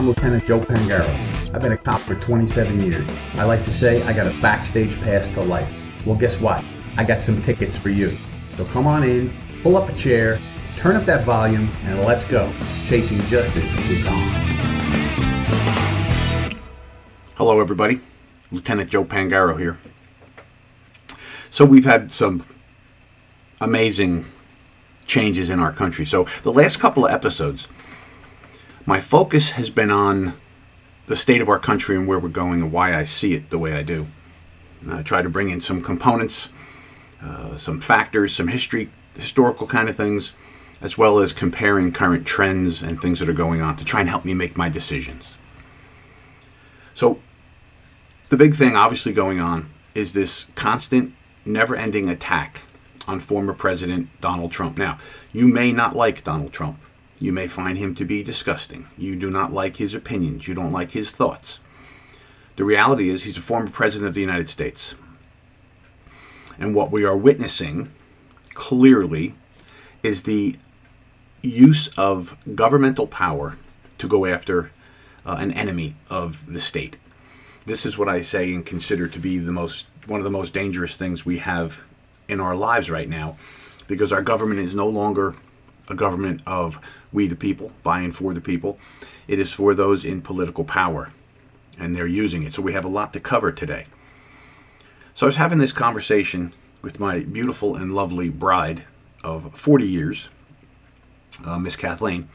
I'm Lieutenant Joe Pangaro. I've been a cop for 27 years. I like to say I got a backstage pass to life. Well, guess what? I got some tickets for you. So come on in, pull up a chair, turn up that volume, and let's go. Chasing Justice is on. Hello, everybody. Lieutenant Joe Pangaro here. So, we've had some amazing changes in our country. So, the last couple of episodes, my focus has been on the state of our country and where we're going and why I see it the way I do. I try to bring in some components, uh, some factors, some history, historical kind of things, as well as comparing current trends and things that are going on to try and help me make my decisions. So, the big thing obviously going on is this constant, never ending attack on former President Donald Trump. Now, you may not like Donald Trump. You may find him to be disgusting. You do not like his opinions. You don't like his thoughts. The reality is, he's a former president of the United States. And what we are witnessing clearly is the use of governmental power to go after uh, an enemy of the state. This is what I say and consider to be the most one of the most dangerous things we have in our lives right now because our government is no longer a government of we the people, by and for the people. It is for those in political power, and they're using it. So we have a lot to cover today. So I was having this conversation with my beautiful and lovely bride of 40 years, uh, Miss Kathleen,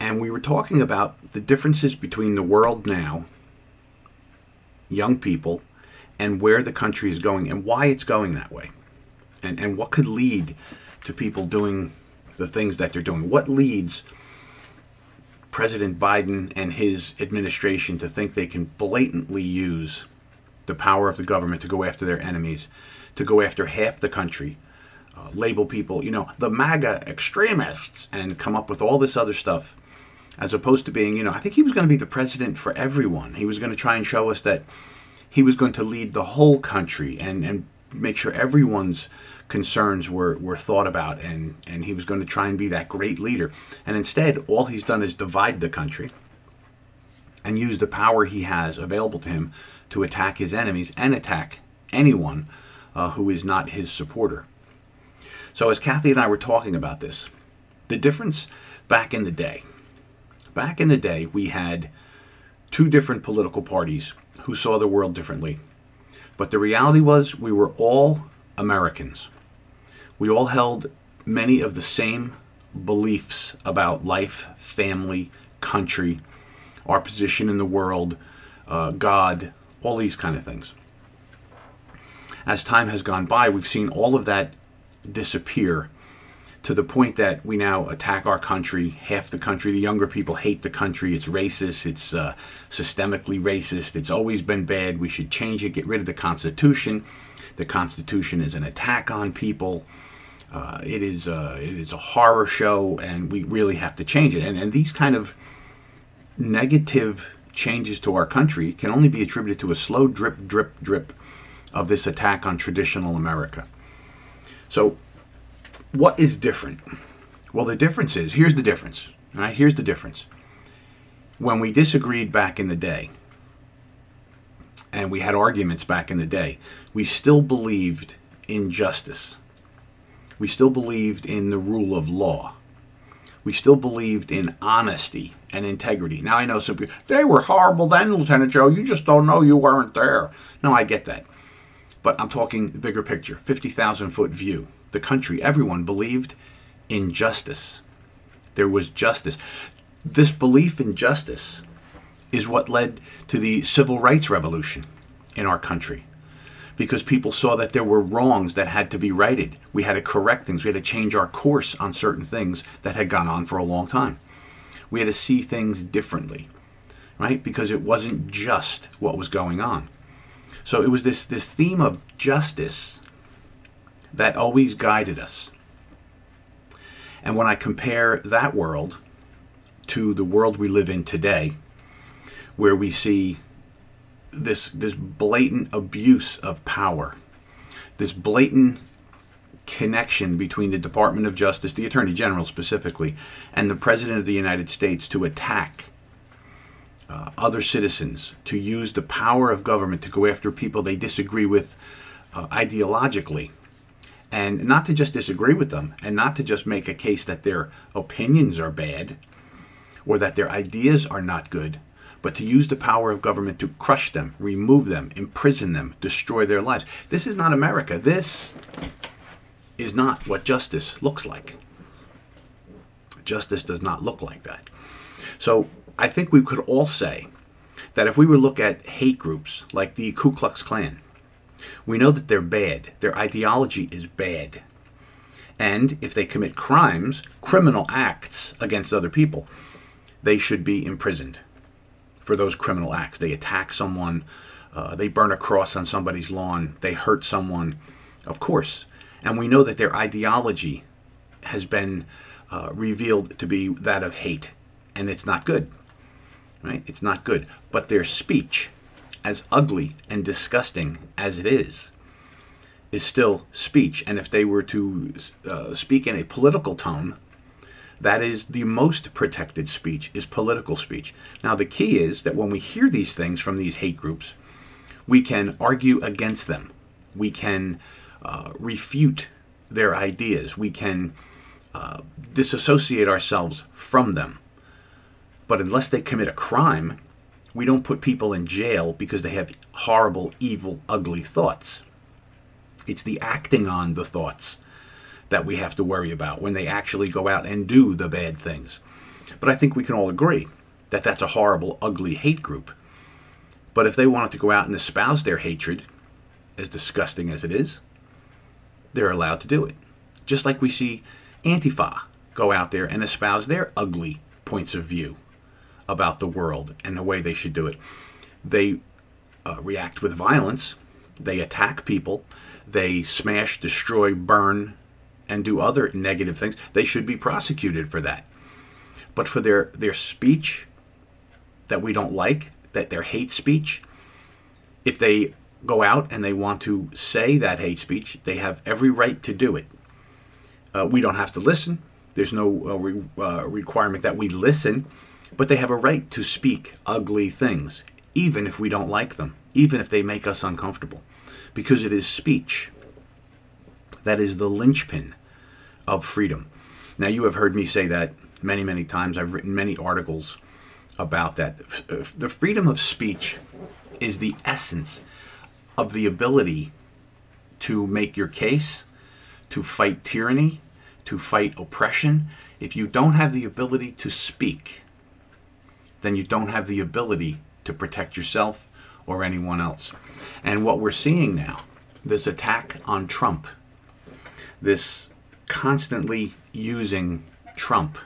and we were talking about the differences between the world now, young people, and where the country is going and why it's going that way, and, and what could lead to people doing the things that they're doing. What leads President Biden and his administration to think they can blatantly use the power of the government to go after their enemies, to go after half the country, uh, label people, you know, the MAGA extremists, and come up with all this other stuff, as opposed to being, you know, I think he was going to be the president for everyone. He was going to try and show us that he was going to lead the whole country and, and make sure everyone's concerns were, were thought about and, and he was going to try and be that great leader. And instead, all he's done is divide the country and use the power he has available to him to attack his enemies and attack anyone uh, who is not his supporter. So, as Kathy and I were talking about this, the difference back in the day, back in the day, we had two different political parties who saw the world differently. But the reality was, we were all Americans. We all held many of the same beliefs about life, family, country, our position in the world, uh, God, all these kind of things. As time has gone by, we've seen all of that disappear to the point that we now attack our country. Half the country, the younger people hate the country. It's racist. It's uh, systemically racist. It's always been bad. We should change it. Get rid of the Constitution. The Constitution is an attack on people. Uh, it is uh, it is a horror show, and we really have to change it. And, and these kind of negative changes to our country can only be attributed to a slow drip, drip, drip of this attack on traditional America. So, what is different? Well, the difference is here's the difference. Right? Here's the difference. When we disagreed back in the day, and we had arguments back in the day, we still believed in justice we still believed in the rule of law. We still believed in honesty and integrity. Now I know some people, they were horrible then, Lieutenant Joe. You just don't know you weren't there. No, I get that. But I'm talking the bigger picture 50,000 foot view. The country, everyone believed in justice. There was justice. This belief in justice is what led to the civil rights revolution in our country because people saw that there were wrongs that had to be righted. We had to correct things. We had to change our course on certain things that had gone on for a long time. We had to see things differently, right? Because it wasn't just what was going on. So it was this, this theme of justice that always guided us. And when I compare that world to the world we live in today, where we see this this blatant abuse of power, this blatant connection between the Department of Justice, the Attorney General specifically, and the President of the United States to attack uh, other citizens, to use the power of government to go after people they disagree with uh, ideologically, and not to just disagree with them, and not to just make a case that their opinions are bad or that their ideas are not good, but to use the power of government to crush them, remove them, imprison them, destroy their lives. This is not America. This is not what justice looks like. Justice does not look like that. So I think we could all say that if we were look at hate groups like the Ku Klux Klan, we know that they're bad. Their ideology is bad. And if they commit crimes, criminal acts against other people, they should be imprisoned for those criminal acts. They attack someone, uh, they burn a cross on somebody's lawn, they hurt someone, of course. And we know that their ideology has been uh, revealed to be that of hate, and it's not good. Right? It's not good. But their speech, as ugly and disgusting as it is, is still speech. And if they were to uh, speak in a political tone, that is the most protected speech is political speech. Now the key is that when we hear these things from these hate groups, we can argue against them. We can uh, refute their ideas. We can uh, disassociate ourselves from them. But unless they commit a crime, we don't put people in jail because they have horrible, evil, ugly thoughts. It's the acting on the thoughts that we have to worry about when they actually go out and do the bad things. But I think we can all agree that that's a horrible, ugly hate group. But if they wanted to go out and espouse their hatred, as disgusting as it is, they're allowed to do it. Just like we see Antifa go out there and espouse their ugly points of view about the world and the way they should do it. They uh, react with violence, they attack people, they smash, destroy, burn, and do other negative things, they should be prosecuted for that. But for their, their speech that we don't like, that their hate speech, if they go out and they want to say that hate speech, they have every right to do it. Uh, we don't have to listen. There's no uh, re- uh, requirement that we listen, but they have a right to speak ugly things, even if we don't like them, even if they make us uncomfortable, because it is speech. That is the linchpin of freedom. Now, you have heard me say that many, many times. I've written many articles about that. The freedom of speech is the essence of the ability to make your case, to fight tyranny, to fight oppression. If you don't have the ability to speak, then you don't have the ability to protect yourself or anyone else. And what we're seeing now, this attack on Trump, this constantly using Trump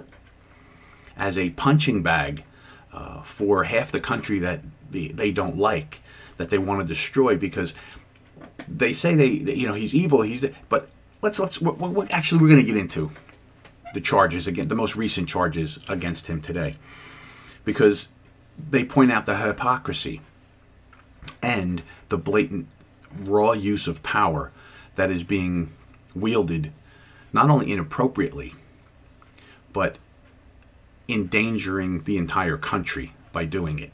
as a punching bag uh, for half the country that they, they don't like, that they want to destroy because they say they, they you know he's evil he's but let's let's what, what, actually we're going to get into the charges again the most recent charges against him today. Because they point out the hypocrisy and the blatant raw use of power that is being wielded not only inappropriately, but endangering the entire country by doing it.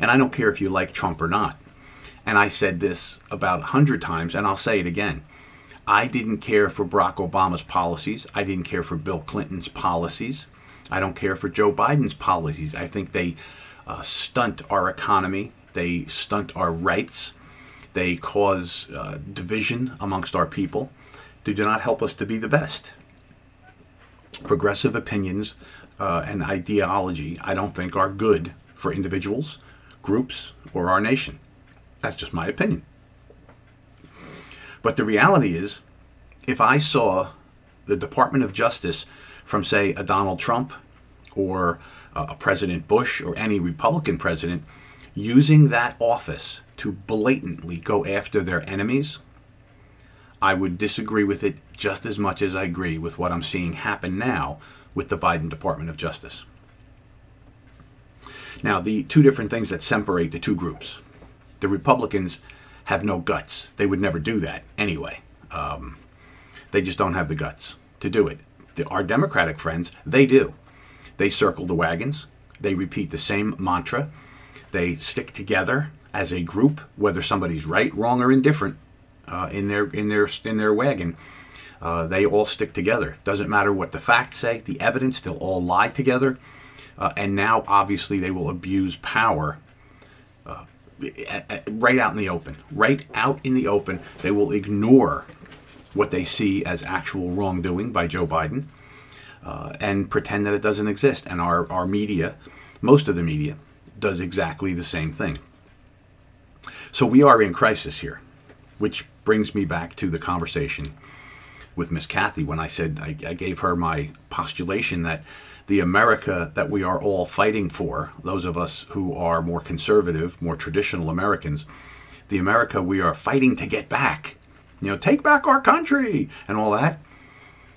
And I don't care if you like Trump or not. And I said this about a hundred times, and I'll say it again. I didn't care for Barack Obama's policies. I didn't care for Bill Clinton's policies. I don't care for Joe Biden's policies. I think they uh, stunt our economy, they stunt our rights, they cause uh, division amongst our people do not help us to be the best. Progressive opinions uh, and ideology, I don't think, are good for individuals, groups, or our nation. That's just my opinion. But the reality is, if I saw the Department of Justice from, say, a Donald Trump or a President Bush or any Republican president using that office to blatantly go after their enemies, I would disagree with it just as much as I agree with what I'm seeing happen now with the Biden Department of Justice. Now, the two different things that separate the two groups the Republicans have no guts. They would never do that anyway. Um, they just don't have the guts to do it. The, our Democratic friends, they do. They circle the wagons, they repeat the same mantra, They stick together as a group, whether somebody's right, wrong, or indifferent uh, in their in their in their wagon. Uh, they all stick together. Doesn't matter what the facts say, the evidence, they'll all lie together. Uh, and now, obviously, they will abuse power uh, right out in the open. Right out in the open, they will ignore what they see as actual wrongdoing by Joe Biden uh, and pretend that it doesn't exist. And our, our media, most of the media, does exactly the same thing. So we are in crisis here, which brings me back to the conversation with Miss Kathy when I said I, I gave her my postulation that the America that we are all fighting for, those of us who are more conservative, more traditional Americans, the America we are fighting to get back, you know, take back our country and all that,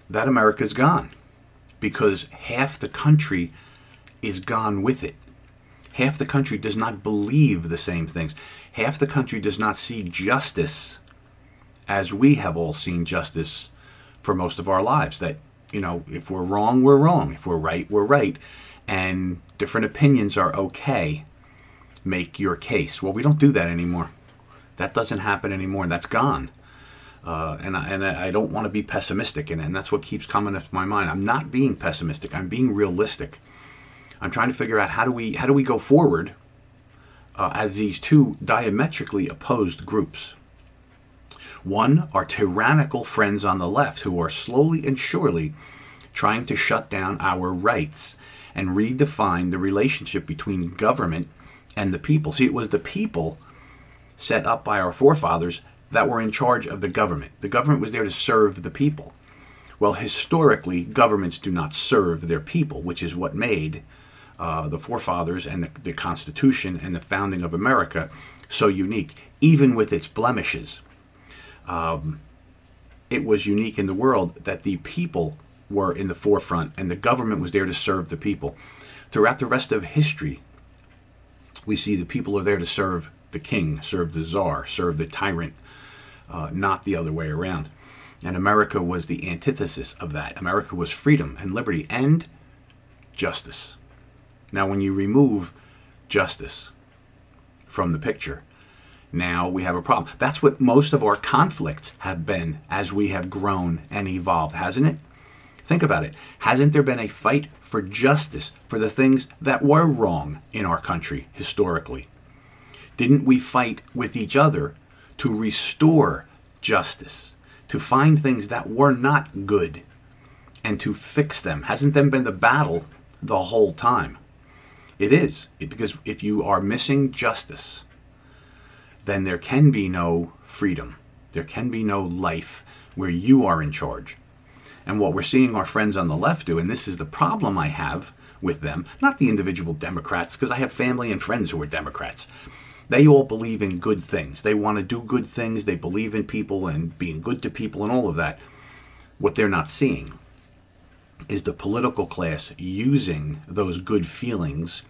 that America's gone because half the country is gone with it. Half the country does not believe the same things. Half the country does not see justice as we have all seen justice for most of our lives. That, you know, if we're wrong, we're wrong. If we're right, we're right. And different opinions are okay. Make your case. Well, we don't do that anymore. That doesn't happen anymore. That's gone. Uh, and I, and I don't want to be pessimistic it, and that's what keeps coming up to my mind. I'm not being pessimistic. I'm being realistic. I'm trying to figure out how do we how do we go forward uh, as these two diametrically opposed groups. One are tyrannical friends on the left who are slowly and surely trying to shut down our rights and redefine the relationship between government and the people. See, it was the people set up by our forefathers that were in charge of the government. The government was there to serve the people. Well, historically, governments do not serve their people, which is what made uh, the forefathers and the, the Constitution and the founding of America so unique, even with its blemishes. Um, it was unique in the world that the people were in the forefront and the government was there to serve the people. Throughout the rest of history, we see the people are there to serve the king, serve the czar, serve the tyrant, uh, not the other way around. And America was the antithesis of that. America was freedom and liberty and justice. Now, when you remove justice from the picture, now we have a problem. That's what most of our conflicts have been as we have grown and evolved, hasn't it? Think about it. Hasn't there been a fight for justice for the things that were wrong in our country historically? Didn't we fight with each other to restore justice, to find things that were not good, and to fix them. Hasn't there been the battle the whole time? It is, because if you are missing justice, then there can be no freedom. There can be no life where you are in charge. And what we're seeing our friends on the left do, and this is the problem I have with them, not the individual Democrats, because I have family and friends who are Democrats, they all believe in good things. They want to do good things. They believe in people and being good to people and all of that. What they're not seeing is the political class using those good feelings,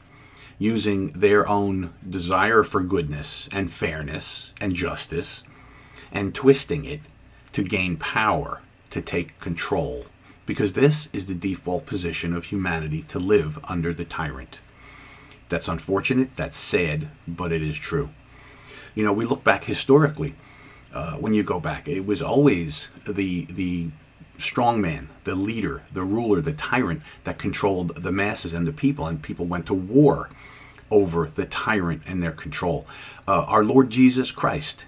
using their own desire for goodness and fairness and justice, and twisting it to gain power, to take control. Because this is the default position of humanity to live under the tyrant. That's unfortunate, that's sad, but it is true. You know, we look back historically. Uh, when you go back, it was always the the strong man, the leader, the ruler, the tyrant that controlled the masses and the people, and people went to war over the tyrant and their control. Uh, our Lord Jesus Christ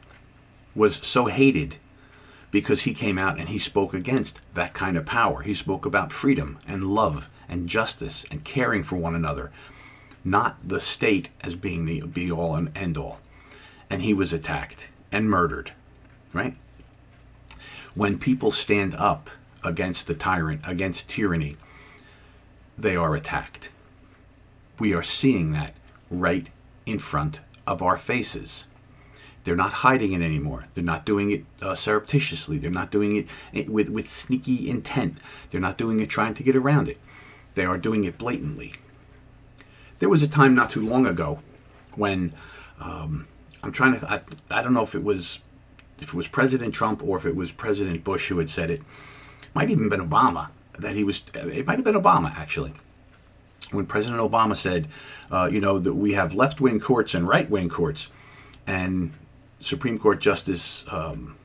was so hated because he came out and he spoke against that kind of power. He spoke about freedom and love and justice and caring for one another not the state as being the be all and end all. And he was attacked and murdered, right? When people stand up against the tyrant, against tyranny, they are attacked. We are seeing that right in front of our faces. They're not hiding it anymore. They're not doing it uh, surreptitiously. They're not doing it with, with sneaky intent. They're not doing it trying to get around it. They are doing it blatantly. There was a time not too long ago when um, I'm trying to. I, I don't know if it was if it was President Trump or if it was President Bush who had said it. Might even been Obama that he was. It might have been Obama actually, when President Obama said, uh, you know, that we have left wing courts and right wing courts, and Supreme Court Justice um,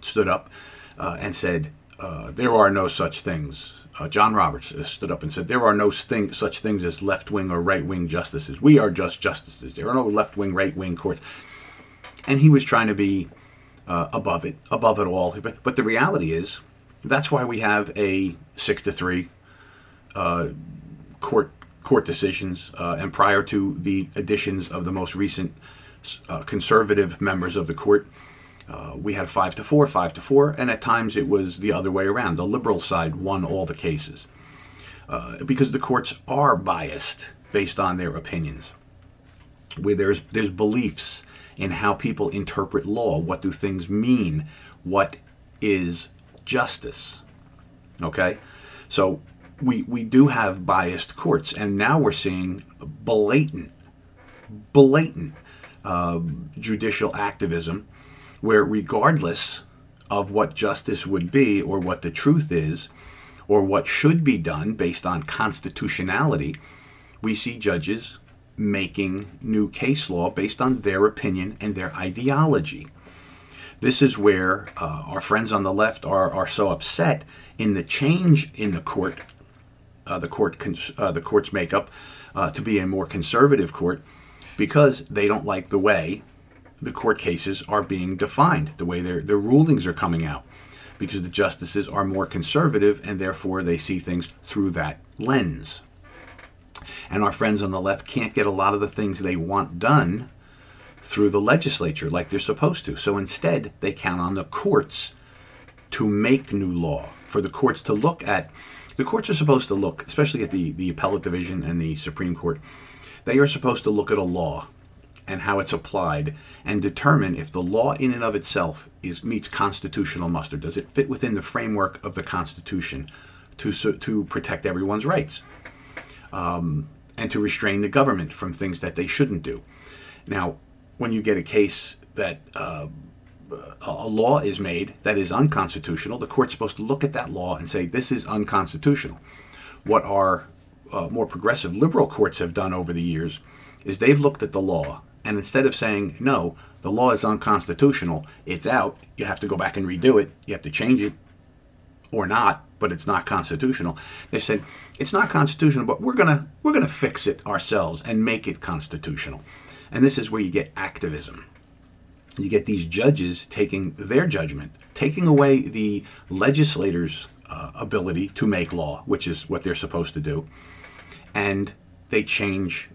stood up uh, and said, uh, there are no such things. Uh, John Roberts uh, stood up and said, There are no thing, such things as left wing or right wing justices. We are just justices. There are no left wing, right wing courts. And he was trying to be uh, above it, above it all. But, but the reality is, that's why we have a six to three uh, court court decisions, uh, and prior to the additions of the most recent uh, conservative members of the court, uh, we had five to four, five to four, and at times it was the other way around. The liberal side won all the cases uh, because the courts are biased based on their opinions. Where there's there's beliefs in how people interpret law. What do things mean? What is justice? Okay, so we we do have biased courts, and now we're seeing blatant, blatant uh, judicial activism, where regardless of what justice would be or what the truth is, or what should be done based on constitutionality, we see judges making new case law based on their opinion and their ideology. This is where uh, our friends on the left are, are so upset in the change in the court uh, the court cons- uh, the court's makeup uh, to be a more conservative court because they don't like the way the court cases are being defined, the way their their rulings are coming out, because the justices are more conservative and therefore they see things through that lens. And our friends on the left can't get a lot of the things they want done through the legislature like they're supposed to. So instead, they count on the courts to make new law, for the courts to look at the courts are supposed to look, especially at the, the appellate division and the Supreme Court, they are supposed to look at a law and how it's applied and determine if the law in and of itself is meets constitutional muster. Does it fit within the framework of the Constitution to, to protect everyone's rights um, and to restrain the government from things that they shouldn't do? Now, when you get a case that uh, a law is made that is unconstitutional, the court's supposed to look at that law and say, this is unconstitutional. What our uh, more progressive liberal courts have done over the years is they've looked at the law, and instead of saying, no, the law is unconstitutional, it's out, you have to go back and redo it, you have to change it or not, but it's not constitutional. They said, it's not constitutional, but we're to we're to fix it ourselves and make it constitutional. And this is where you get activism you get these judges taking their judgment, taking away the legislators' uh, ability to make law, which is what they're supposed to do, and they change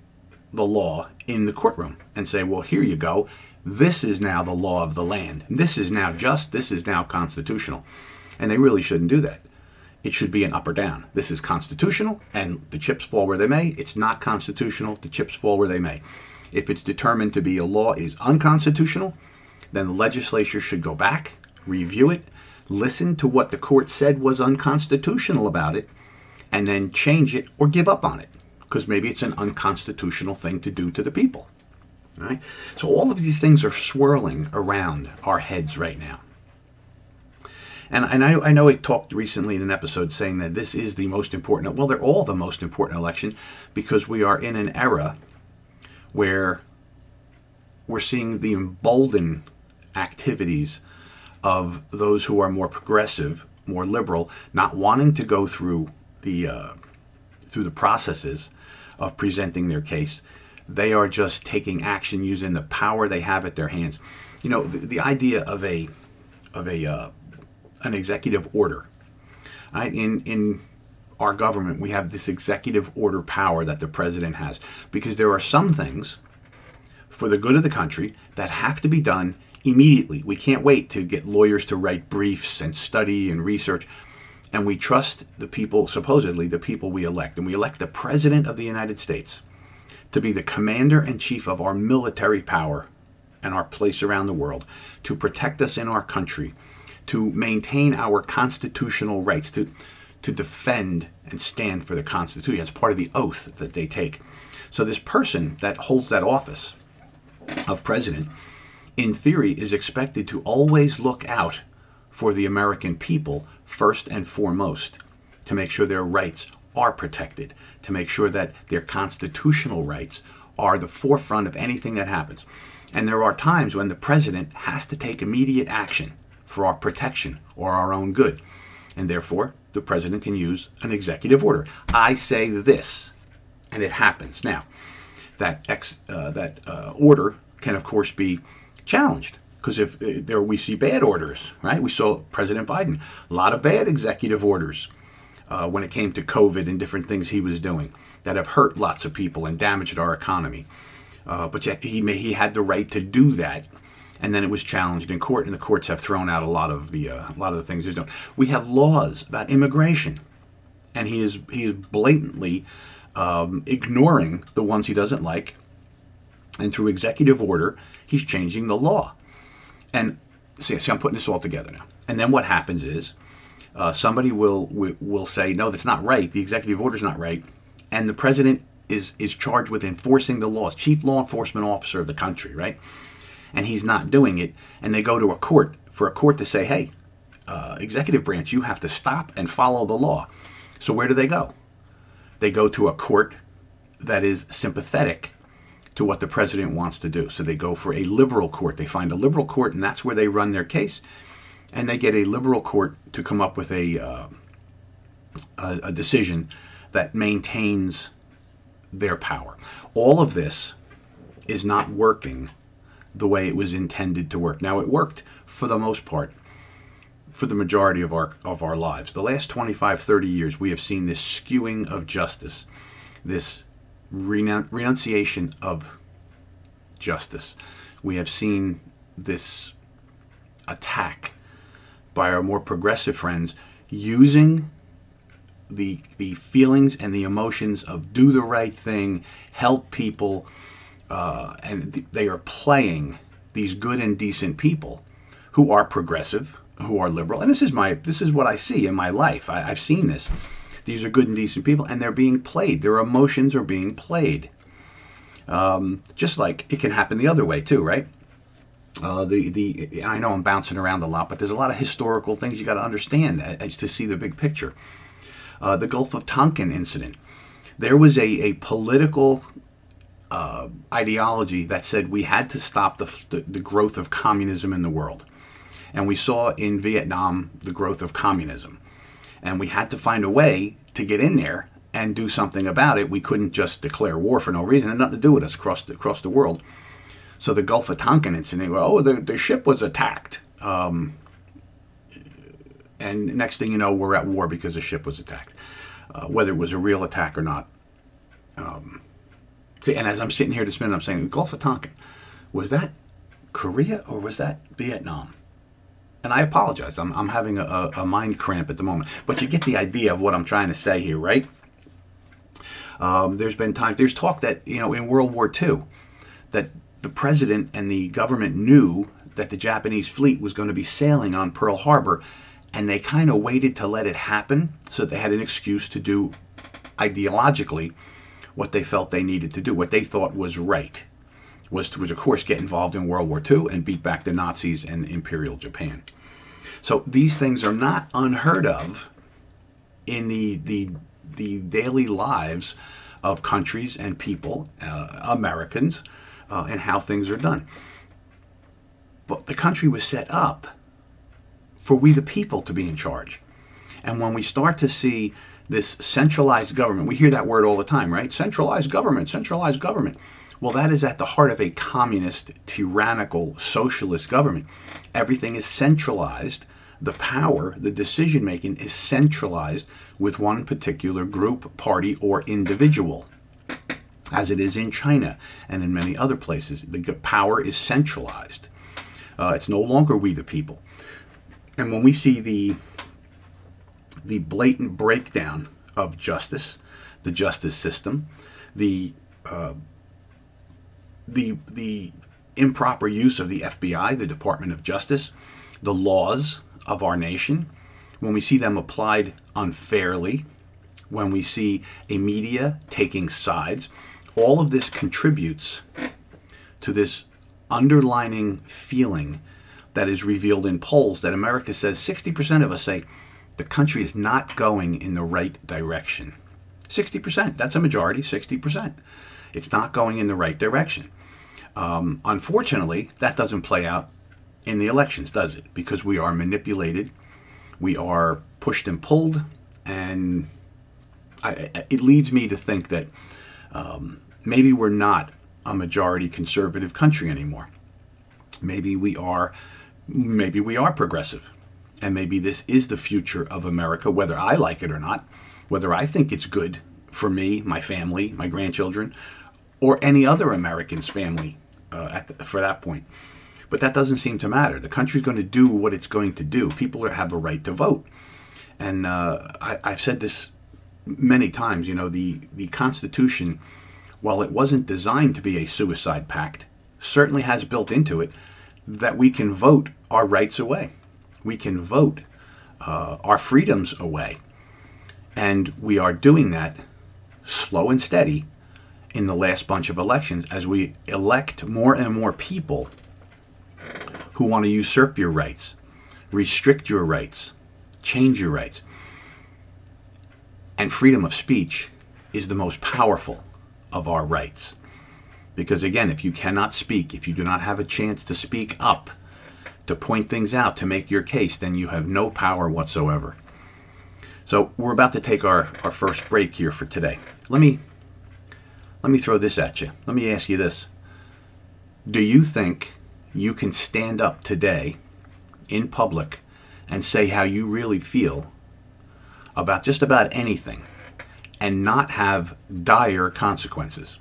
the law in the courtroom and say, well, here you go. This is now the law of the land. This is now just. This is now constitutional. And they really shouldn't do that. It should be an up or down. This is constitutional, and the chips fall where they may. It's not constitutional. The chips fall where they may. If it's determined to be a law is unconstitutional, then the legislature should go back, review it, listen to what the court said was unconstitutional about it, and then change it or give up on it because maybe it's an unconstitutional thing to do to the people. Right? So all of these things are swirling around our heads right now. And, and I, I, know I talked recently in an episode saying that this is the most important. Well, they're all the most important election because we are in an era where we're seeing the emboldened activities of those who are more progressive, more liberal, not wanting to go through the uh, through the processes of presenting their case. They are just taking action using the power they have at their hands. You know, the, the idea of a of a uh, an executive order. Right? In in our government, we have this executive order power that the president has because there are some things for the good of the country that have to be done immediately. We can't wait to get lawyers to write briefs and study and research. And we trust the people, supposedly the people we elect. And we elect the President of the United States to be the commander in chief of our military power and our place around the world, to protect us in our country, to maintain our constitutional rights, to, to defend and stand for the Constitution. It's part of the oath that they take. So, this person that holds that office of president in theory, is expected to always look out for the American people first and foremost to make sure their rights are protected, to make sure that their constitutional rights are the forefront of anything that happens. And there are times when the president has to take immediate action for our protection or our own good. And therefore, the president can use an executive order. I say this, and it happens. Now, that ex, uh, that uh, order can, of course, be challenged because if uh, there we see bad orders, right? We saw President Biden a lot of bad executive orders uh, when it came to COVID and different things he was doing that have hurt lots of people and damaged our economy. Uh, but yet he may, he had the right to do that, and then it was challenged in court, and the courts have thrown out a lot of the uh, a lot of the things he's doing. We have laws about immigration, and he is he is blatantly um, ignoring the ones he doesn't like, and through executive order, he's changing the law. And see, see, I'm putting this all together now. And then what happens is uh, somebody will, will will say, no, that's not right. The executive order is not right, and the president is is charged with enforcing the laws, chief law enforcement officer of the country, right? And he's not doing it, and they go to a court for a court to say, hey, uh, executive branch, you have to stop and follow the law. So where do they go? They go to a court that is sympathetic to what the president wants to do. So they go for a liberal court. They find a liberal court, and that's where they run their case. And they get a liberal court to come up with a, uh, a, a decision that maintains their power. All of this is not working the way it was intended to work. Now, it worked for the most part for the majority of our of our lives. The last 25, 30 years, we have seen this skewing of justice, this renunciation of justice. We have seen this attack by our more progressive friends using the the feelings and the emotions of do the right thing, help people, uh, and th- they are playing these good and decent people who are progressive, who are liberal, and this is my this is what I see in my life. I, I've seen this. These are good and decent people, and they're being played. Their emotions are being played. Um, just like it can happen the other way too, right? Uh, the the I know I'm bouncing around a lot, but there's a lot of historical things you got to understand as to see the big picture. Uh, the Gulf of Tonkin incident, there was a, a political uh, ideology that said we had to stop the, the, the growth of communism in the world, and we saw in Vietnam the growth of communism, and we had to find a way to get in there and do something about it. We couldn't just declare war for no reason. Had nothing to do with us across the, across the world. So the Gulf of Tonkin incident, oh, the, the ship was attacked. Um, and next thing you know, we're at war because the ship was attacked. Uh, whether it was a real attack or not. Um, see, and as I'm sitting here this minute, I'm saying, Gulf of Tonkin, was that Korea or was that Vietnam? And I apologize. I'm, I'm having a, a mind cramp at the moment. But you get the idea of what I'm trying to say here, right? Um, there's been times, there's talk that, you know, in World War II, that the president and the government knew that the Japanese fleet was going to be sailing on Pearl Harbor, and they kind of waited to let it happen so they had an excuse to do ideologically what they felt they needed to do, what they thought was right. Was to, was of course, get involved in World War II and beat back the Nazis and Imperial Japan. So these things are not unheard of in the, the the daily lives of countries and people, uh, Americans, uh, and how things are done. But the country was set up for we the people to be in charge. And when we start to see this centralized government, we hear that word all the time, right? Centralized government, centralized government. Well, that is at the heart of a communist, tyrannical, socialist government. Everything is centralized the power, the decision making is centralized with one particular group, party, or individual, as it is in China and in many other places. The power is centralized. Uh, it's no longer we the people. And when we see the the blatant breakdown of justice, the justice system, the uh, the the improper use of the FBI, the Department of Justice, the laws of our nation, when we see them applied unfairly, when we see a media taking sides, all of this contributes to this underlining feeling that is revealed in polls that America says 60% of us say the country is not going in the right direction. 60%. That's a majority, 60%. It's not going in the right direction. Um, unfortunately, that doesn't play out in the elections, does it? Because we are manipulated, we are pushed and pulled, and I, it leads me to think that um, maybe we're not a majority conservative country anymore. Maybe we are, maybe we are progressive, and maybe this is the future of America, whether I like it or not, whether I think it's good for me, my family, my grandchildren, or any other American's family uh, the, for that point. But that doesn't seem to matter. The country's going to do what it's going to do. People have a right to vote. And uh, I, I've said this many times. You know, the, the Constitution, while it wasn't designed to be a suicide pact, certainly has built into it that we can vote our rights away. We can vote uh, our freedoms away. And we are doing that slow and steady in the last bunch of elections as we elect more and more people who want to usurp your rights, restrict your rights, change your rights. And freedom of speech is the most powerful of our rights. Because again, if you cannot speak, if you do not have a chance to speak up, to point things out, to make your case, then you have no power whatsoever. So we're about to take our, our first break here for today. Let me let me throw this at you. Let me ask you this. Do you think you can stand up today in public and say how you really feel about just about anything and not have dire consequences?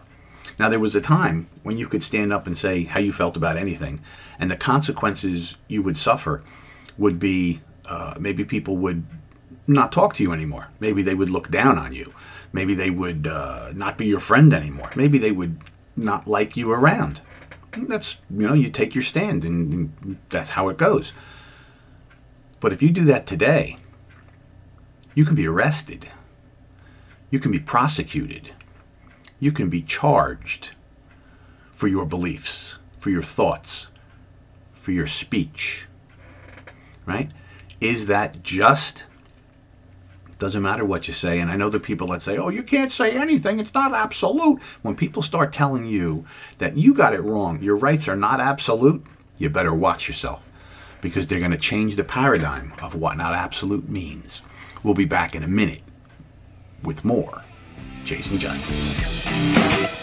Now, there was a time when you could stand up and say how you felt about anything, and the consequences you would suffer would be uh, maybe people would not talk to you anymore. Maybe they would look down on you. Maybe they would uh, not be your friend anymore. Maybe they would not like you around. That's, you know, you take your stand and, and that's how it goes. But if you do that today, you can be arrested. You can be prosecuted. You can be charged for your beliefs, for your thoughts, for your speech. Right? Is that just? Doesn't matter what you say. And I know the people that say, oh, you can't say anything, it's not absolute. When people start telling you that you got it wrong, your rights are not absolute, you better watch yourself because they're going to change the paradigm of what not absolute means. We'll be back in a minute with more Chasing Justice.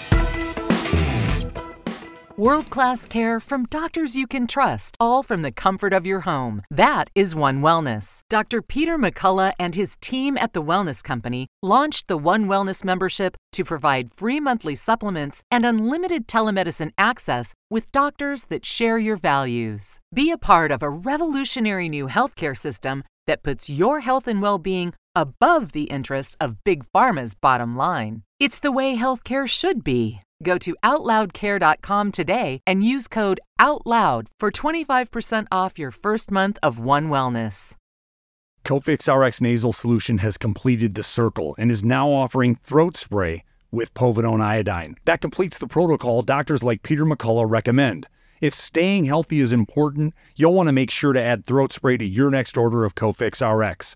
World class care from doctors you can trust, all from the comfort of your home. That is One Wellness. Dr. Peter McCullough and his team at the Wellness Company launched the One Wellness membership to provide free monthly supplements and unlimited telemedicine access with doctors that share your values. Be a part of a revolutionary new healthcare system that puts your health and well being above the interests of Big Pharma's bottom line. It's the way healthcare should be. Go to OutLoudCare.com today and use code OUTLOUD for 25% off your first month of One Wellness. Cofix RX nasal solution has completed the circle and is now offering throat spray with povidone iodine. That completes the protocol doctors like Peter McCullough recommend. If staying healthy is important, you'll want to make sure to add throat spray to your next order of Cofix RX.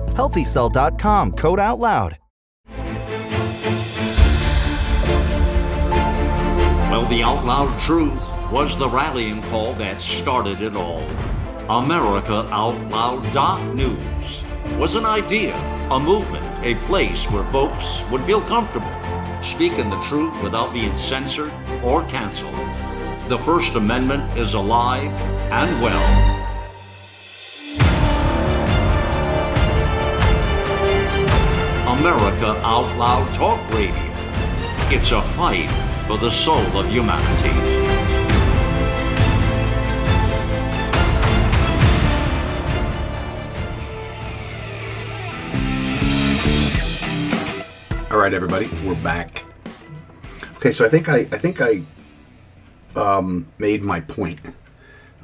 HealthyCell.com, code out loud. Well, the out loud truth was the rallying call that started it all. America Out Loud News was an idea, a movement, a place where folks would feel comfortable speaking the truth without being censored or canceled. The First Amendment is alive and well. America Out Loud Talk Radio. It's a fight for the soul of humanity. All right, everybody, we're back. Okay, so I think I, I think I um, made my point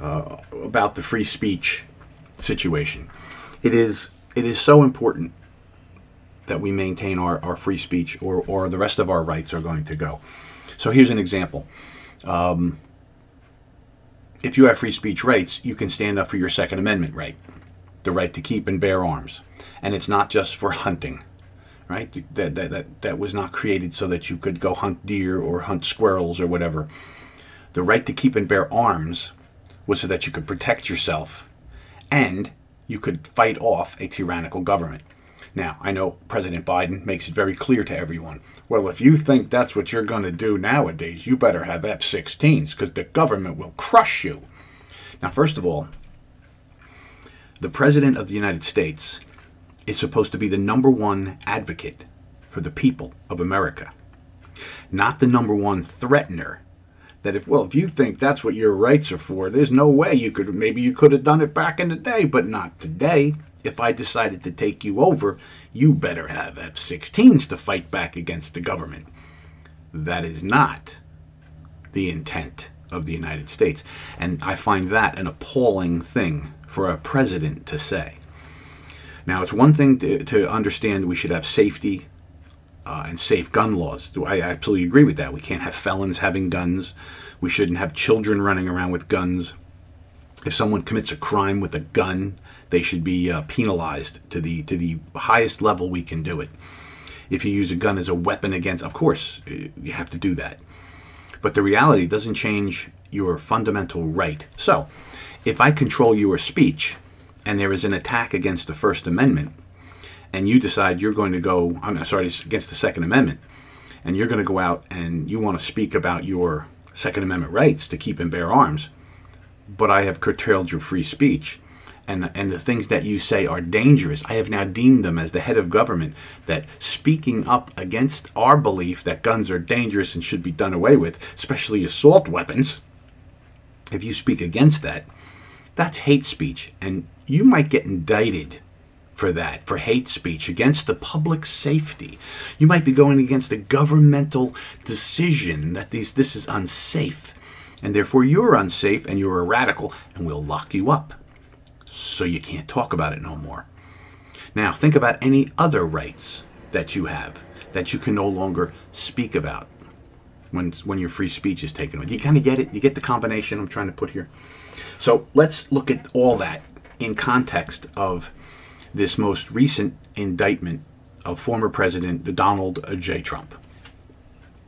uh, about the free speech situation. It is it is so important that we maintain our, our free speech, or or the rest of our rights are going to go. So here's an example. Um, if you have free speech rights, you can stand up for your Second Amendment right, the right to keep and bear arms, and it's not just for hunting right? That, that, that, that was not created so that you could go hunt deer or hunt squirrels or whatever. The right to keep and bear arms was so that you could protect yourself and you could fight off a tyrannical government. Now, I know President Biden makes it very clear to everyone well, if you think that's what you're going to do nowadays, you better have F 16s because the government will crush you. Now, first of all, the President of the United States is supposed to be the number one advocate for the people of America, not the number one threatener. That if well, if you think that's what your rights are for, there's no way you could. Maybe you could have done it back in the day, but not today. If I decided to take you over, you better have F-16s to fight back against the government. That is not the intent of the United States, and I find that an appalling thing for a president to say. Now, it's one thing to, to understand we should have safety uh, and safe gun laws. I absolutely agree with that. We can't have felons having guns. We shouldn't have children running around with guns. If someone commits a crime with a gun, they should be uh, penalized to the to the highest level we can do it. If you use a gun as a weapon against, of course, uh, you have to do that. But the reality doesn't change your fundamental right. So, if I control your speech, and there is an attack against the First Amendment, and you decide you're going to go, I'm sorry, against the Second Amendment, and you're going to go out and you want to speak about your Second Amendment rights to keep and bear arms, but I have curtailed your free speech. And, and the things that you say are dangerous. I have now deemed them as the head of government that speaking up against our belief that guns are dangerous and should be done away with, especially assault weapons, if you speak against that, that's hate speech. And you might get indicted for that, for hate speech against the public safety. You might be going against a governmental decision that these, this is unsafe, and therefore you're unsafe and you're a radical, and we'll lock you up. So you can't talk about it no more. Now, think about any other rights that you have that you can no longer speak about when, when your free speech is taken away. You kind of get it? You get the combination I'm trying to put here? So let's look at all that in context of this most recent indictment of former President Donald J. Trump.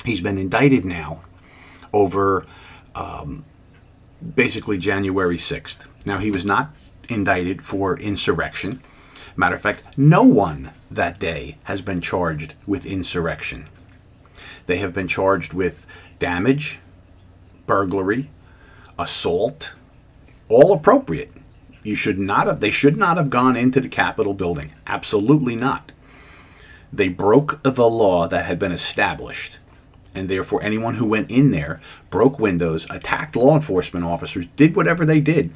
He's been indicted now over um, basically January 6th. Now, he was not indicted for insurrection. Matter of fact, no one that day has been charged with insurrection. They have been charged with damage, burglary, assault, all appropriate. You should not have, they should not have gone into the Capitol building. Absolutely not. They broke the law that had been established. And therefore, anyone who went in there, broke windows, attacked law enforcement officers, did whatever they did,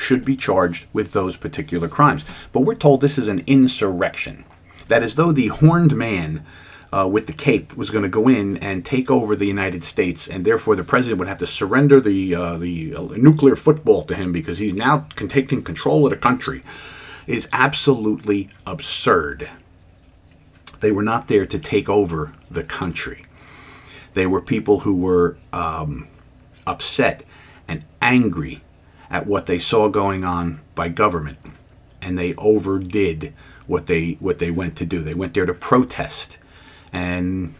should be charged with those particular crimes. But we're told this is an insurrection. That is though the horned man uh, with the cape was going to go in and take over the United States, and therefore the president would have to surrender the uh, the uh, nuclear football to him because he's now taking control of the country, is absolutely absurd. They were not there to take over the country. They were people who were um, upset and angry at what they saw going on by government, and they overdid what they what they went to do. They went there to protest and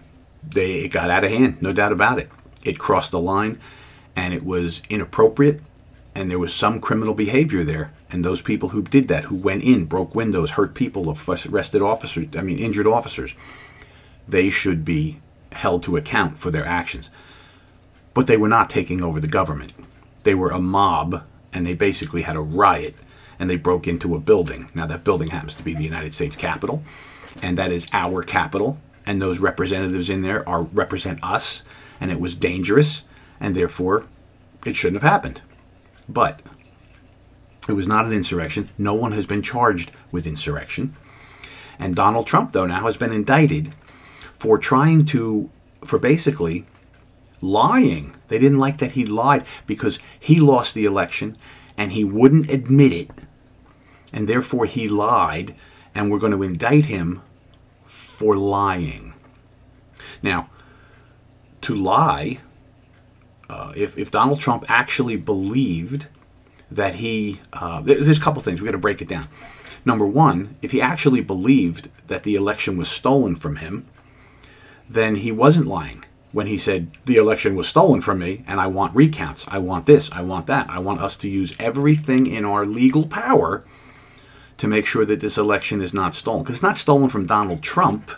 they it got out of hand, no doubt about it. It crossed the line, and it was inappropriate, and there was some criminal behavior there. And those people who did that, who went in, broke windows, hurt people, arrested officers, I mean injured officers, they should be held to account for their actions. But they were not taking over the government. They were a mob, and they basically had a riot, and they broke into a building. Now that building happens to be the United States Capitol and that is our capital, and those representatives in there are represent us, and it was dangerous, and therefore it shouldn't have happened. But it was not an insurrection. No one has been charged with insurrection. And Donald Trump, though, now has been indicted for trying to, for basically lying. They didn't like that he lied because he lost the election and he wouldn't admit it. And therefore he lied, and we're going to indict him for lying. Now, to lie, uh, if, if Donald Trump actually believed that he, uh, there's a couple things, we got to break it down. Number one, if he actually believed that the election was stolen from him, then he wasn't lying when he said the election was stolen from me and I want recounts. I want this. I want that. I want us to use everything in our legal power to make sure that this election is not stolen. Because it's not stolen from Donald Trump,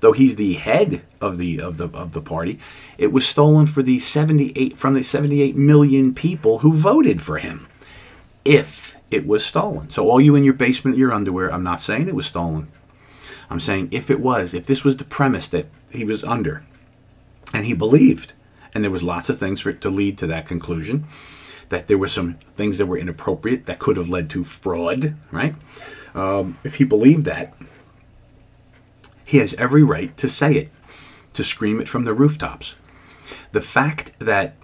though he's the head of the of the of the party. It was stolen for the 78 from the 78 million people who voted for him. If it was stolen. So all you in your basement, your underwear, I'm not saying it was stolen. I'm saying if it was, if this was the premise that he was under, and he believed, and there was lots of things for it to lead to that conclusion, that there were some things that were inappropriate that could have led to fraud, right? Um, if he believed that, he has every right to say it, to scream it from the rooftops. The fact that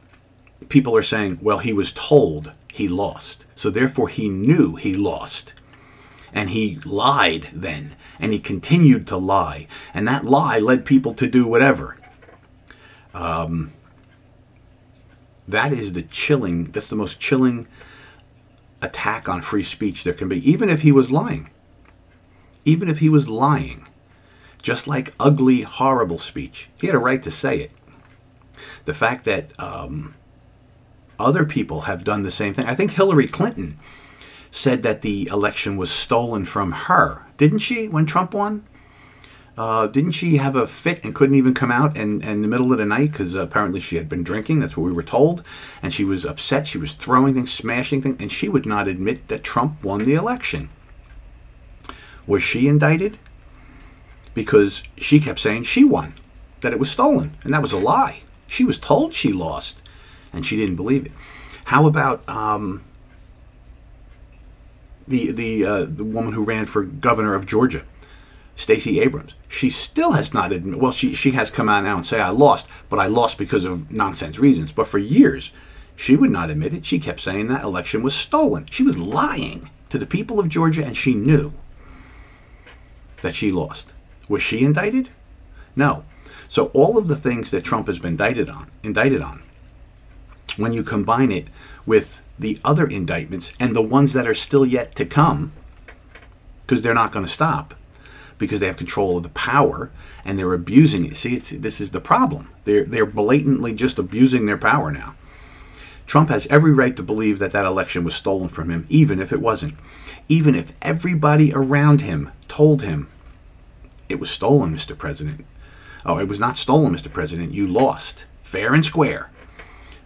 people are saying, well, he was told he lost, so therefore he knew he lost, and he lied then, and he continued to lie, and that lie led people to do whatever. Um, that is the chilling, that's the most chilling attack on free speech there can be, even if he was lying. Even if he was lying. Just like ugly, horrible speech. He had a right to say it. The fact that um, other people have done the same thing. I think Hillary Clinton said that the election was stolen from her. Didn't she when Trump won? Uh, didn't she have a fit and couldn't even come out in, in the middle of the night because uh, apparently she had been drinking? That's what we were told. And she was upset. She was throwing things, smashing things, and she would not admit that Trump won the election. Was she indicted? Because she kept saying she won, that it was stolen, and that was a lie. She was told she lost, and she didn't believe it. How about um, the the uh, the woman who ran for governor of Georgia? Stacey Abrams. She still has not admitted, well, she, she has come out now and say, I lost, but I lost because of nonsense reasons. But for years, she would not admit it. She kept saying that election was stolen. She was lying to the people of Georgia, and she knew that she lost. Was she indicted? No. So all of the things that Trump has been indicted on, indicted on, when you combine it with the other indictments and the ones that are still yet to come, because they're not going to stop, because they have control of the power and they're abusing it. See, this is the problem. They're, they're blatantly just abusing their power now. Trump has every right to believe that that election was stolen from him, even if it wasn't. Even if everybody around him told him it was stolen, Mr. President. Oh, it was not stolen, Mr. President. You lost, fair and square.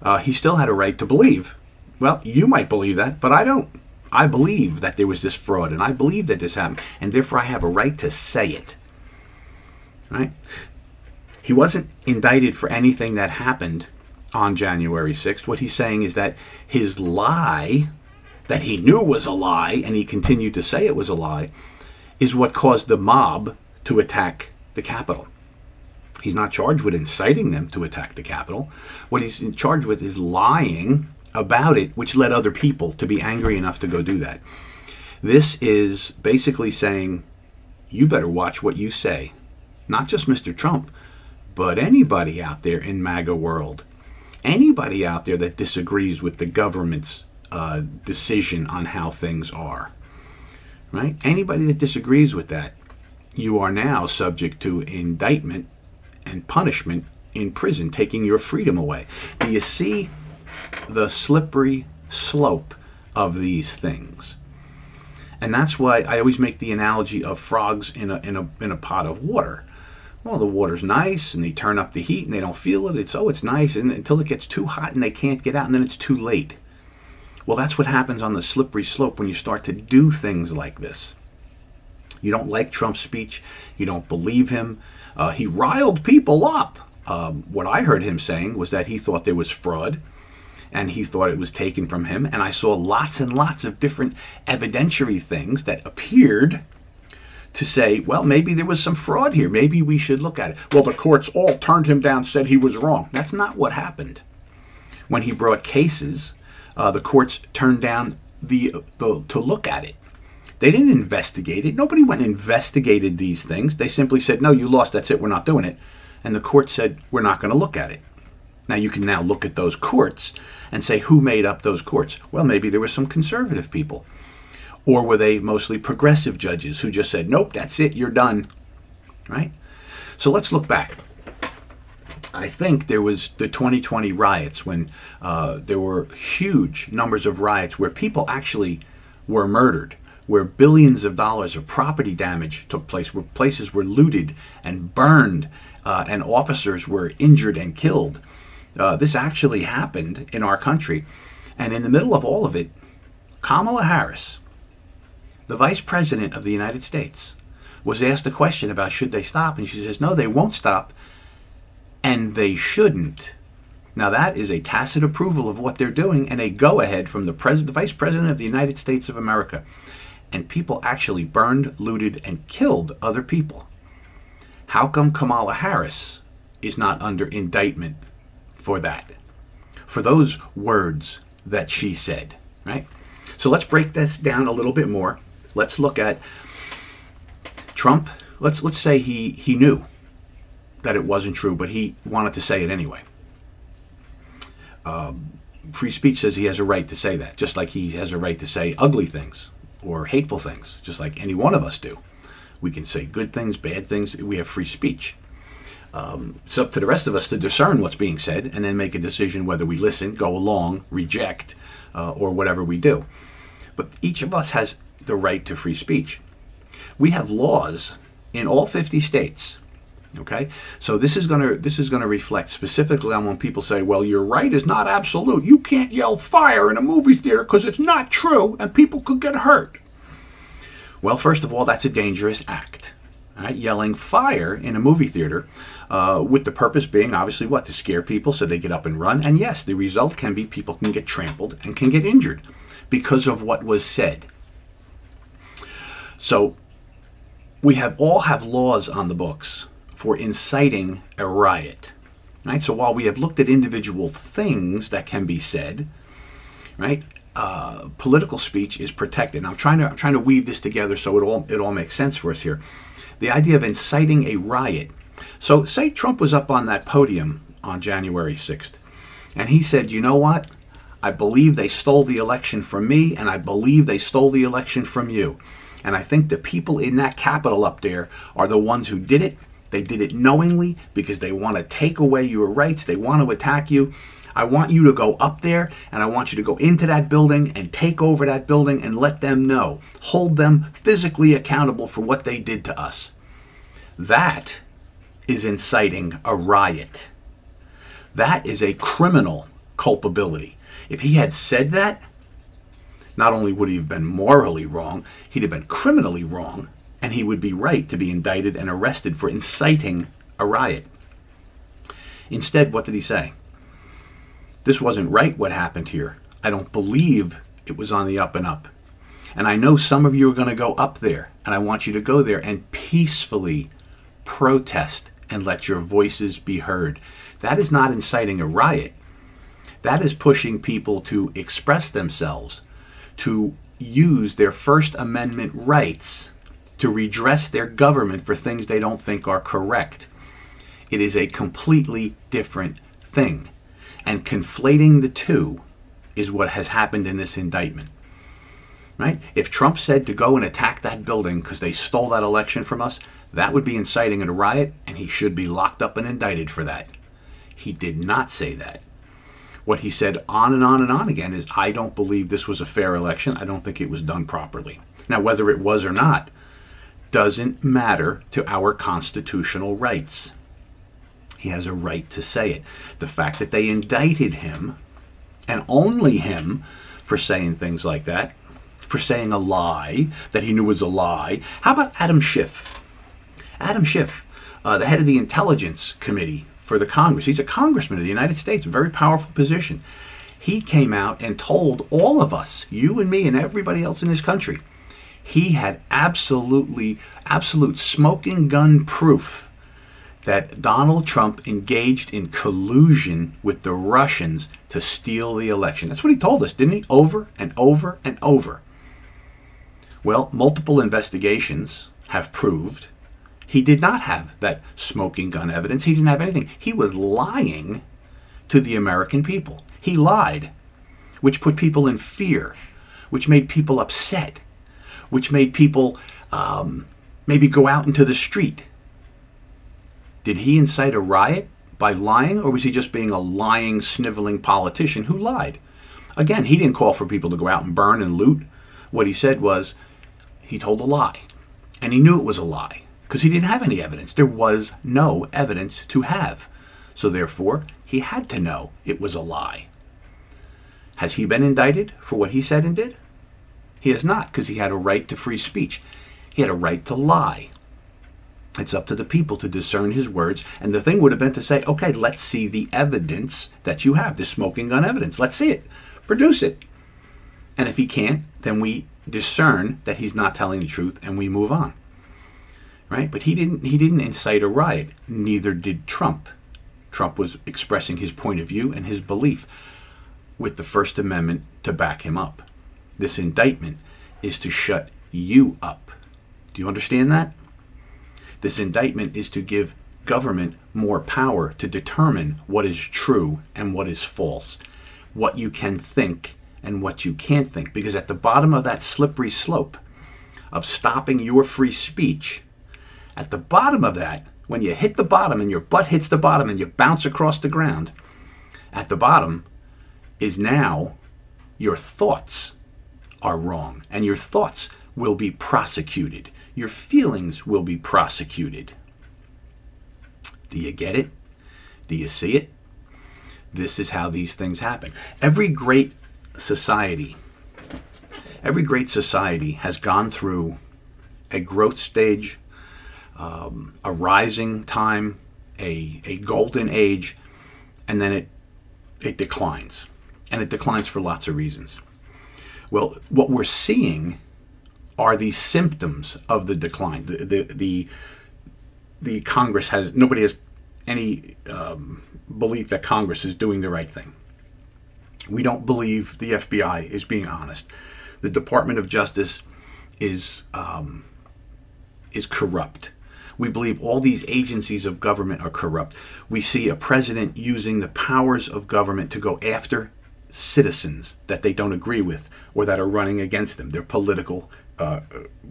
Uh, he still had a right to believe. Well, you might believe that, but I don't. I believe that there was this fraud and I believe that this happened, and therefore I have a right to say it. Right? He wasn't indicted for anything that happened on January 6th. What he's saying is that his lie, that he knew was a lie and he continued to say it was a lie, is what caused the mob to attack the Capitol. He's not charged with inciting them to attack the Capitol. What he's charged with is lying about it, which led other people to be angry enough to go do that. This is basically saying, you better watch what you say. Not just Mr. Trump, but anybody out there in MAGA world. Anybody out there that disagrees with the government's uh, decision on how things are. Right? Anybody that disagrees with that, you are now subject to indictment and punishment in prison, taking your freedom away. Do you see the slippery slope of these things. And that's why I always make the analogy of frogs in a, in a, in a pot of water. Well, the water's nice and they turn up the heat and they don't feel it. It's, oh, it's nice and, until it gets too hot and they can't get out and then it's too late. Well, that's what happens on the slippery slope when you start to do things like this. You don't like Trump's speech. You don't believe him. Uh, he riled people up. Um, what I heard him saying was that he thought there was fraud and he thought it was taken from him. And I saw lots and lots of different evidentiary things that appeared to say, well, maybe there was some fraud here. Maybe we should look at it. Well, the courts all turned him down, said he was wrong. That's not what happened. When he brought cases, uh, the courts turned down the, the to look at it. They didn't investigate it. Nobody went and investigated these things. They simply said, no, you lost. That's it. We're not doing it. And the court said, we're not going to look at it. Now you can now look at those courts and say, who made up those courts? Well, maybe there were some conservative people. Or were they mostly progressive judges who just said, nope, that's it, you're done? Right? So let's look back. I think there was the 2020 riots when uh, there were huge numbers of riots where people actually were murdered where billions of dollars of property damage took place, where places were looted and burned, uh, and officers were injured and killed. Uh, this actually happened in our country. And in the middle of all of it, Kamala Harris, the Vice President of the United States, was asked a question about should they stop, and she says, no, they won't stop, and they shouldn't. Now that is a tacit approval of what they're doing and a go-ahead from the, pres- the Vice President of the United States of America and people actually burned, looted, and killed other people. How come Kamala Harris is not under indictment for that? For those words that she said, right? So let's break this down a little bit more. Let's look at Trump. Let's let's say he he knew that it wasn't true, but he wanted to say it anyway. Um, free speech says he has a right to say that, just like he has a right to say ugly things or hateful things, just like any one of us do. We can say good things, bad things. We have free speech. Um, it's up to the rest of us to discern what's being said and then make a decision whether we listen, go along, reject, uh, or whatever we do. But each of us has the right to free speech. We have laws in all 50 states. Okay, so this is to this is going to reflect specifically on when people say, "Well, your right is not absolute. You can't yell fire in a movie theater because it's not true, and people could get hurt." Well, first of all, that's a dangerous act. Right? Yelling fire in a movie theater, uh, with the purpose being obviously what to scare people so they get up and run. And yes, the result can be people can get trampled and can get injured because of what was said. So we have all have laws on the books for inciting a riot. Right? So while we have looked at individual things that can be said, right? Uh, political speech is protected. Now I'm trying to I'm trying to weave this together so it all it all makes sense for us here. The idea of inciting a riot. So say Trump was up on that podium on January 6th, and he said, "You know what? I believe they stole the election from me, and I believe they stole the election from you." And I think the people in that Capitol up there are the ones who did it, they did it knowingly because they want to take away your rights. They want to attack you. I want you to go up there and I want you to go into that building and take over that building and let them know. Hold them physically accountable for what they did to us. That is inciting a riot. That is a criminal culpability. If he had said that, not only would he have been morally wrong, he'd have been criminally wrong and he would be right to be indicted and arrested for inciting a riot. Instead, what did he say? This wasn't right what happened here. I don't believe it was on the up and up. And I know some of you are going to go up there, and I want you to go there and peacefully protest and let your voices be heard. That is not inciting a riot. That is pushing people to express themselves, to use their First Amendment rights to redress their government for things they don't think are correct. It is a completely different thing. And conflating the two is what has happened in this indictment. Right? If Trump said to go and attack that building because they stole that election from us, that would be inciting a riot, and he should be locked up and indicted for that. He did not say that. What he said on and on and on again is, I don't believe this was a fair election. I don't think it was done properly. Now, whether it was or not, doesn't matter to our constitutional rights. He has a right to say it. The fact that they indicted him, and only him, for saying things like that, for saying a lie that he knew was a lie. How about Adam Schiff? Adam Schiff, uh, the head of the Intelligence Committee for the Congress. He's a congressman of the United States, a very powerful position. He came out and told all of us, you and me and everybody else in this country, he had absolutely, absolute smoking gun proof that Donald Trump engaged in collusion with the Russians to steal the election. That's what he told us, didn't he? Over and over and over. Well, multiple investigations have proved he did not have that smoking gun evidence. He didn't have anything. He was lying to the American people. He lied, which put people in fear, which made people upset, which made people um, maybe go out into the street did he incite a riot by lying, or was he just being a lying, sniveling politician who lied? Again, he didn't call for people to go out and burn and loot. What he said was he told a lie. And he knew it was a lie because he didn't have any evidence. There was no evidence to have. So therefore, he had to know it was a lie. Has he been indicted for what he said and did? He has not because he had a right to free speech. He had a right to lie. It's up to the people to discern his words. And the thing would have been to say, okay, let's see the evidence that you have, the smoking gun evidence. Let's see it. Produce it. And if he can't, then we discern that he's not telling the truth and we move on. Right? But he didn't he didn't incite a riot. Neither did Trump. Trump was expressing his point of view and his belief with the First Amendment to back him up. This indictment is to shut you up. Do you understand that? This indictment is to give government more power to determine what is true and what is false, what you can think and what you can't think. Because at the bottom of that slippery slope of stopping your free speech, at the bottom of that, when you hit the bottom and your butt hits the bottom and you bounce across the ground, at the bottom is now your thoughts are wrong and your thoughts will be prosecuted your feelings will be prosecuted. Do you get it? Do you see it? This is how these things happen. Every great society, every great society has gone through a growth stage, um, a rising time, a, a golden age, and then it, it declines. And it declines for lots of reasons. Well, what we're seeing are the symptoms of the decline. The the the, the Congress has nobody has any um, belief that Congress is doing the right thing. We don't believe the FBI is being honest. The Department of Justice is um, is corrupt. We believe all these agencies of government are corrupt. We see a president using the powers of government to go after citizens that they don't agree with or that are running against them. They're political uh,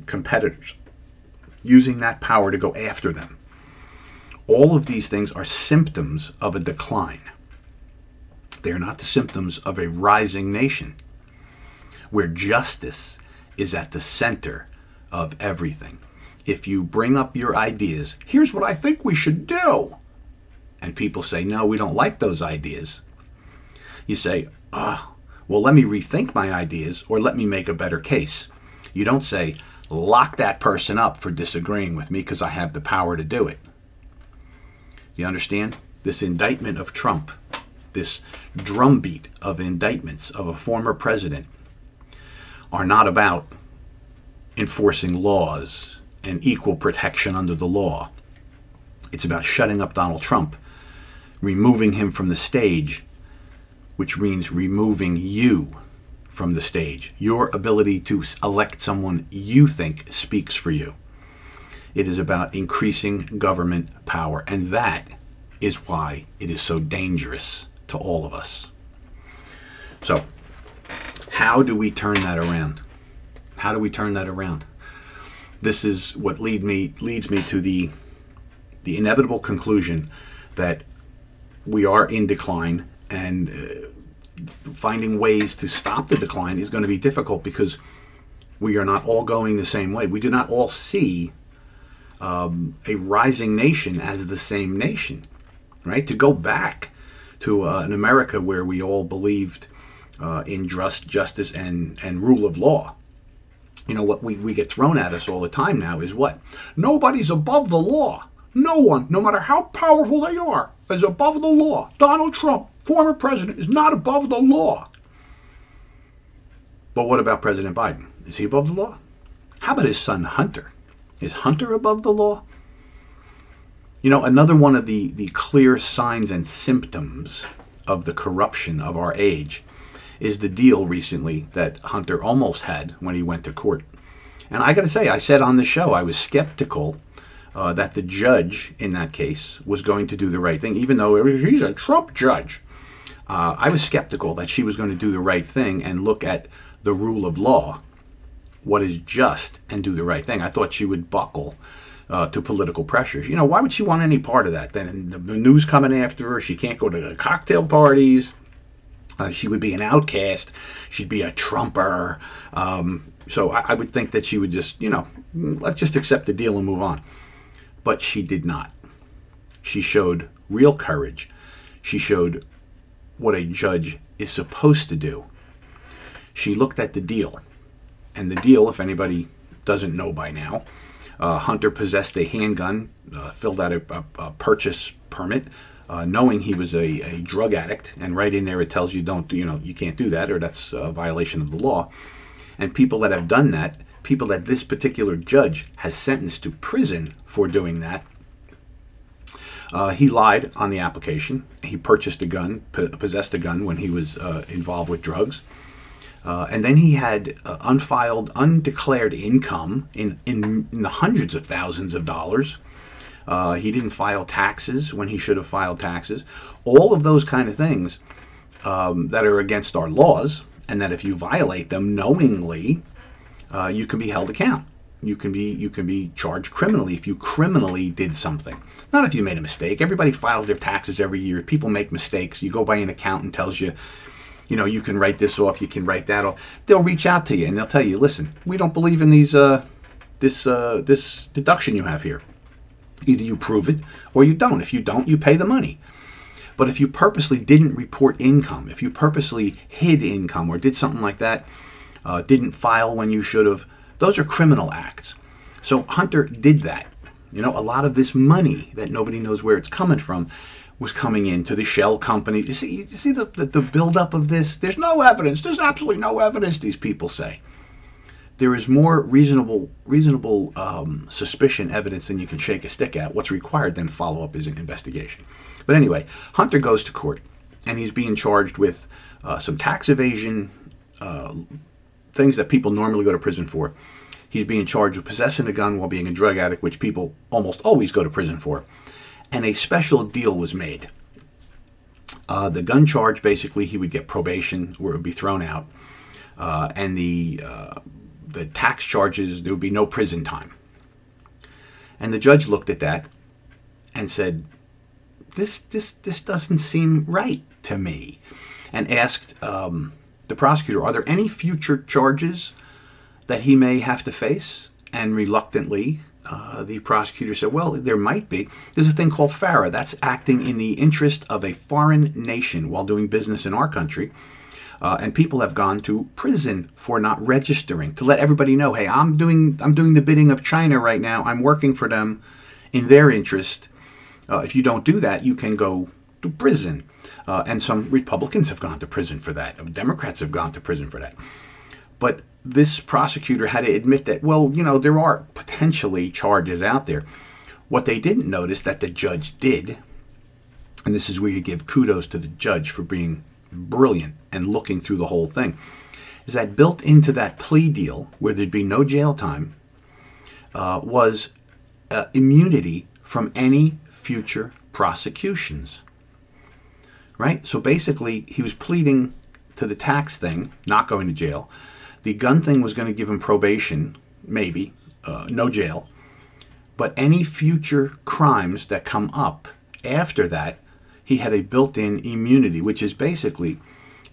competitors, using that power to go after them. All of these things are symptoms of a decline. They are not the symptoms of a rising nation where justice is at the center of everything. If you bring up your ideas, here's what I think we should do, and people say, no, we don't like those ideas, you say, ah, oh, well, let me rethink my ideas or let me make a better case. You don't say, lock that person up for disagreeing with me because I have the power to do it. You understand? This indictment of Trump, this drumbeat of indictments of a former president, are not about enforcing laws and equal protection under the law. It's about shutting up Donald Trump, removing him from the stage, which means removing you from the stage, your ability to elect someone you think speaks for you. It is about increasing government power, and that is why it is so dangerous to all of us. So, how do we turn that around? How do we turn that around? This is what lead me leads me to the the inevitable conclusion that we are in decline and uh, finding ways to stop the decline is going to be difficult because we are not all going the same way. We do not all see um, a rising nation as the same nation, right? To go back to uh, an America where we all believed uh, in just justice and, and rule of law, You know, what we, we get thrown at us all the time now is what? Nobody's above the law. No one, no matter how powerful they are, is above the law. Donald Trump, former president, is not above the law. But what about President Biden? Is he above the law? How about his son Hunter? Is Hunter above the law? You know, another one of the, the clear signs and symptoms of the corruption of our age is the deal recently that Hunter almost had when he went to court. And I got to say, I said on the show I was skeptical uh, that the judge in that case was going to do the right thing, even though was, he's a Trump judge. Uh, I was skeptical that she was going to do the right thing and look at the rule of law, what is just, and do the right thing. I thought she would buckle uh, to political pressures. You know, why would she want any part of that? Then the news coming after her, she can't go to the cocktail parties. Uh, she would be an outcast. She'd be a trumper. Um, so I, I, would think that she would just, you know, let's just accept the deal and move on. But she did not. She showed real courage. She showed what a judge is supposed to do. She looked at the deal. And the deal, if anybody doesn't know by now, uh, Hunter possessed a handgun, uh, filled out a, a, a purchase permit, uh, knowing he was a, a, drug addict, and right in there it tells you don't, you know, you can't do that, or that's a violation of the law. And people that have done that, people that this particular judge has sentenced to prison for doing that, uh, he lied on the application. He purchased a gun, p- possessed a gun when he was uh, involved with drugs. Uh, and then he had uh, unfiled, undeclared income in, in, in, the hundreds of thousands of dollars. Uh, he didn't file taxes when he should have filed taxes. All of those kind of things um, that are against our laws, and that if you violate them knowingly, uh, you can be held account. You can be you can be charged criminally if you criminally did something. Not if you made a mistake. Everybody files their taxes every year. People make mistakes. You go by an accountant tells you you know, you can write this off, you can write that off. They'll reach out to you and they'll tell you, listen, we don't believe in these uh, this uh, this deduction you have here. Either you prove it or you don't. If you don't, you pay the money. But if you purposely didn't report income, if you purposely hid income or did something like that, uh, didn't file when you should have, those are criminal acts. So Hunter did that. You know, a lot of this money that nobody knows where it's coming from was coming into the shell company. You see, you see the, the, the buildup of this? There's no evidence. There's absolutely no evidence, these people say. There is more reasonable reasonable um, suspicion evidence than you can shake a stick at. What's required then follow up is an investigation. But anyway, Hunter goes to court and he's being charged with uh, some tax evasion, uh, things that people normally go to prison for. He's being charged with possessing a gun while being a drug addict, which people almost always go to prison for and a special deal was made. Uh, the gun charge, basically, he would get probation or it would be thrown out, uh, and the uh, the tax charges there would be no prison time. And the judge looked at that and said, "This this this doesn't seem right to me," and asked um, the prosecutor, "Are there any future charges that he may have to face?" And reluctantly, uh, the prosecutor said, Well, there might be. There's a thing called FARA. That's acting in the interest of a foreign nation while doing business in our country. Uh, and people have gone to prison for not registering to let everybody know, hey, I'm doing I'm doing the bidding of China right now. I'm working for them in their interest. Uh, if you don't do that, you can go to prison. Uh, and some Republicans have gone to prison for that. Democrats have gone to prison for that. But this prosecutor had to admit that, well, you know, there are potentially charges out there. What they didn't notice that the judge did, and this is where you give kudos to the judge for being brilliant and looking through the whole thing, is that built into that plea deal, where there'd be no jail time, uh, was uh, immunity from any future prosecutions. Right? So basically, he was pleading to the tax thing, not going to jail the gun thing was going to give him probation, maybe, uh, no jail. But any future crimes that come up after that, he had a built in immunity, which is basically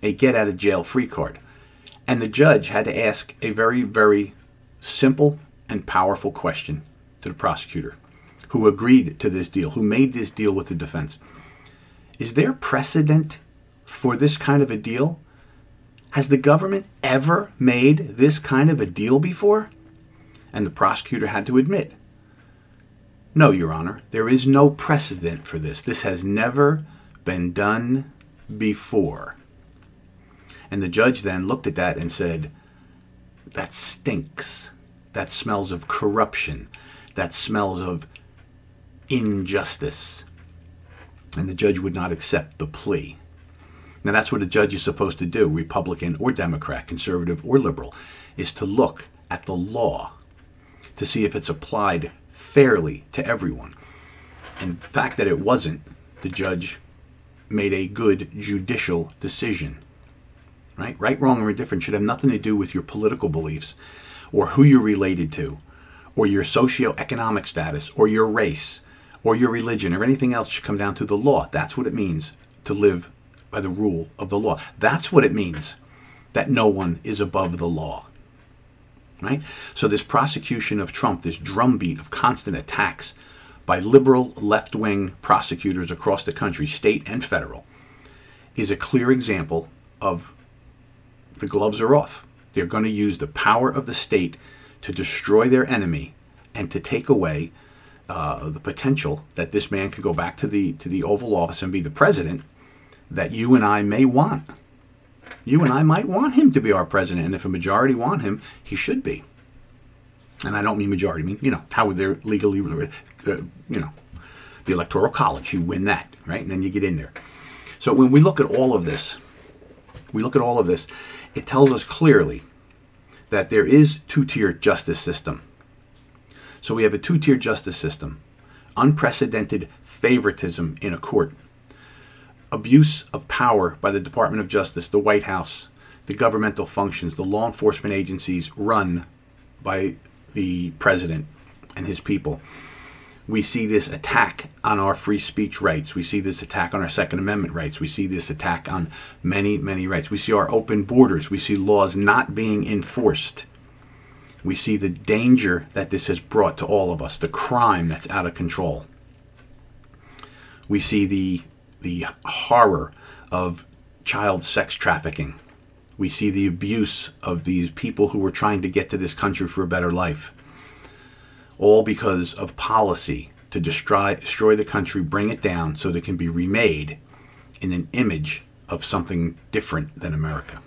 a get out of jail free card. And the judge had to ask a very, very simple and powerful question to the prosecutor who agreed to this deal, who made this deal with the defense. Is there precedent for this kind of a deal? Has the government ever made this kind of a deal before? And the prosecutor had to admit, No, Your Honor, there is no precedent for this. This has never been done before. And the judge then looked at that and said, That stinks. That smells of corruption. That smells of injustice. And the judge would not accept the plea. Now, that's what a judge is supposed to do, Republican or Democrat, conservative or liberal, is to look at the law to see if it's applied fairly to everyone. And the fact that it wasn't, the judge made a good judicial decision. Right? Right, wrong, or indifferent should have nothing to do with your political beliefs or who you're related to or your socioeconomic status or your race or your religion or anything else should come down to the law. That's what it means to live by the rule of the law. That's what it means that no one is above the law. Right? So, this prosecution of Trump, this drumbeat of constant attacks by liberal left wing prosecutors across the country, state and federal, is a clear example of the gloves are off. They're going to use the power of the state to destroy their enemy and to take away uh, the potential that this man could go back to the to the Oval Office and be the president that you and I may want. You and I might want him to be our president, and if a majority want him, he should be. And I don't mean majority, I mean you know how would they legally, uh, you know, the electoral college. You win that, right, and then you get in there. So when we look at all of this, we look at all of this, it tells us clearly that there is two-tier justice system. So we have a two-tier justice system, unprecedented favoritism in a court abuse of power by the Department of Justice, the White House, the governmental functions, the law enforcement agencies run by the president and his people. We see this attack on our free speech rights. We see this attack on our Second Amendment rights. We see this attack on many, many rights. We see our open borders. We see laws not being enforced. We see the danger that this has brought to all of us, the crime that's out of control. We see the the horror of child sex trafficking. We see the abuse of these people who were trying to get to this country for a better life. All because of policy to destroy, destroy the country, bring it down so that it can be remade in an image of something different than America.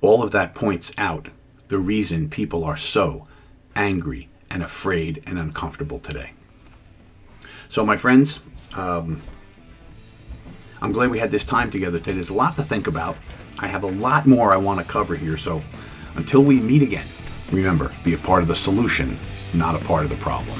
All of that points out the reason people are so angry and afraid and uncomfortable today. So, my friends, um, I'm glad we had this time together today. There's a lot to think about. I have a lot more I want to cover here. So until we meet again, remember be a part of the solution, not a part of the problem.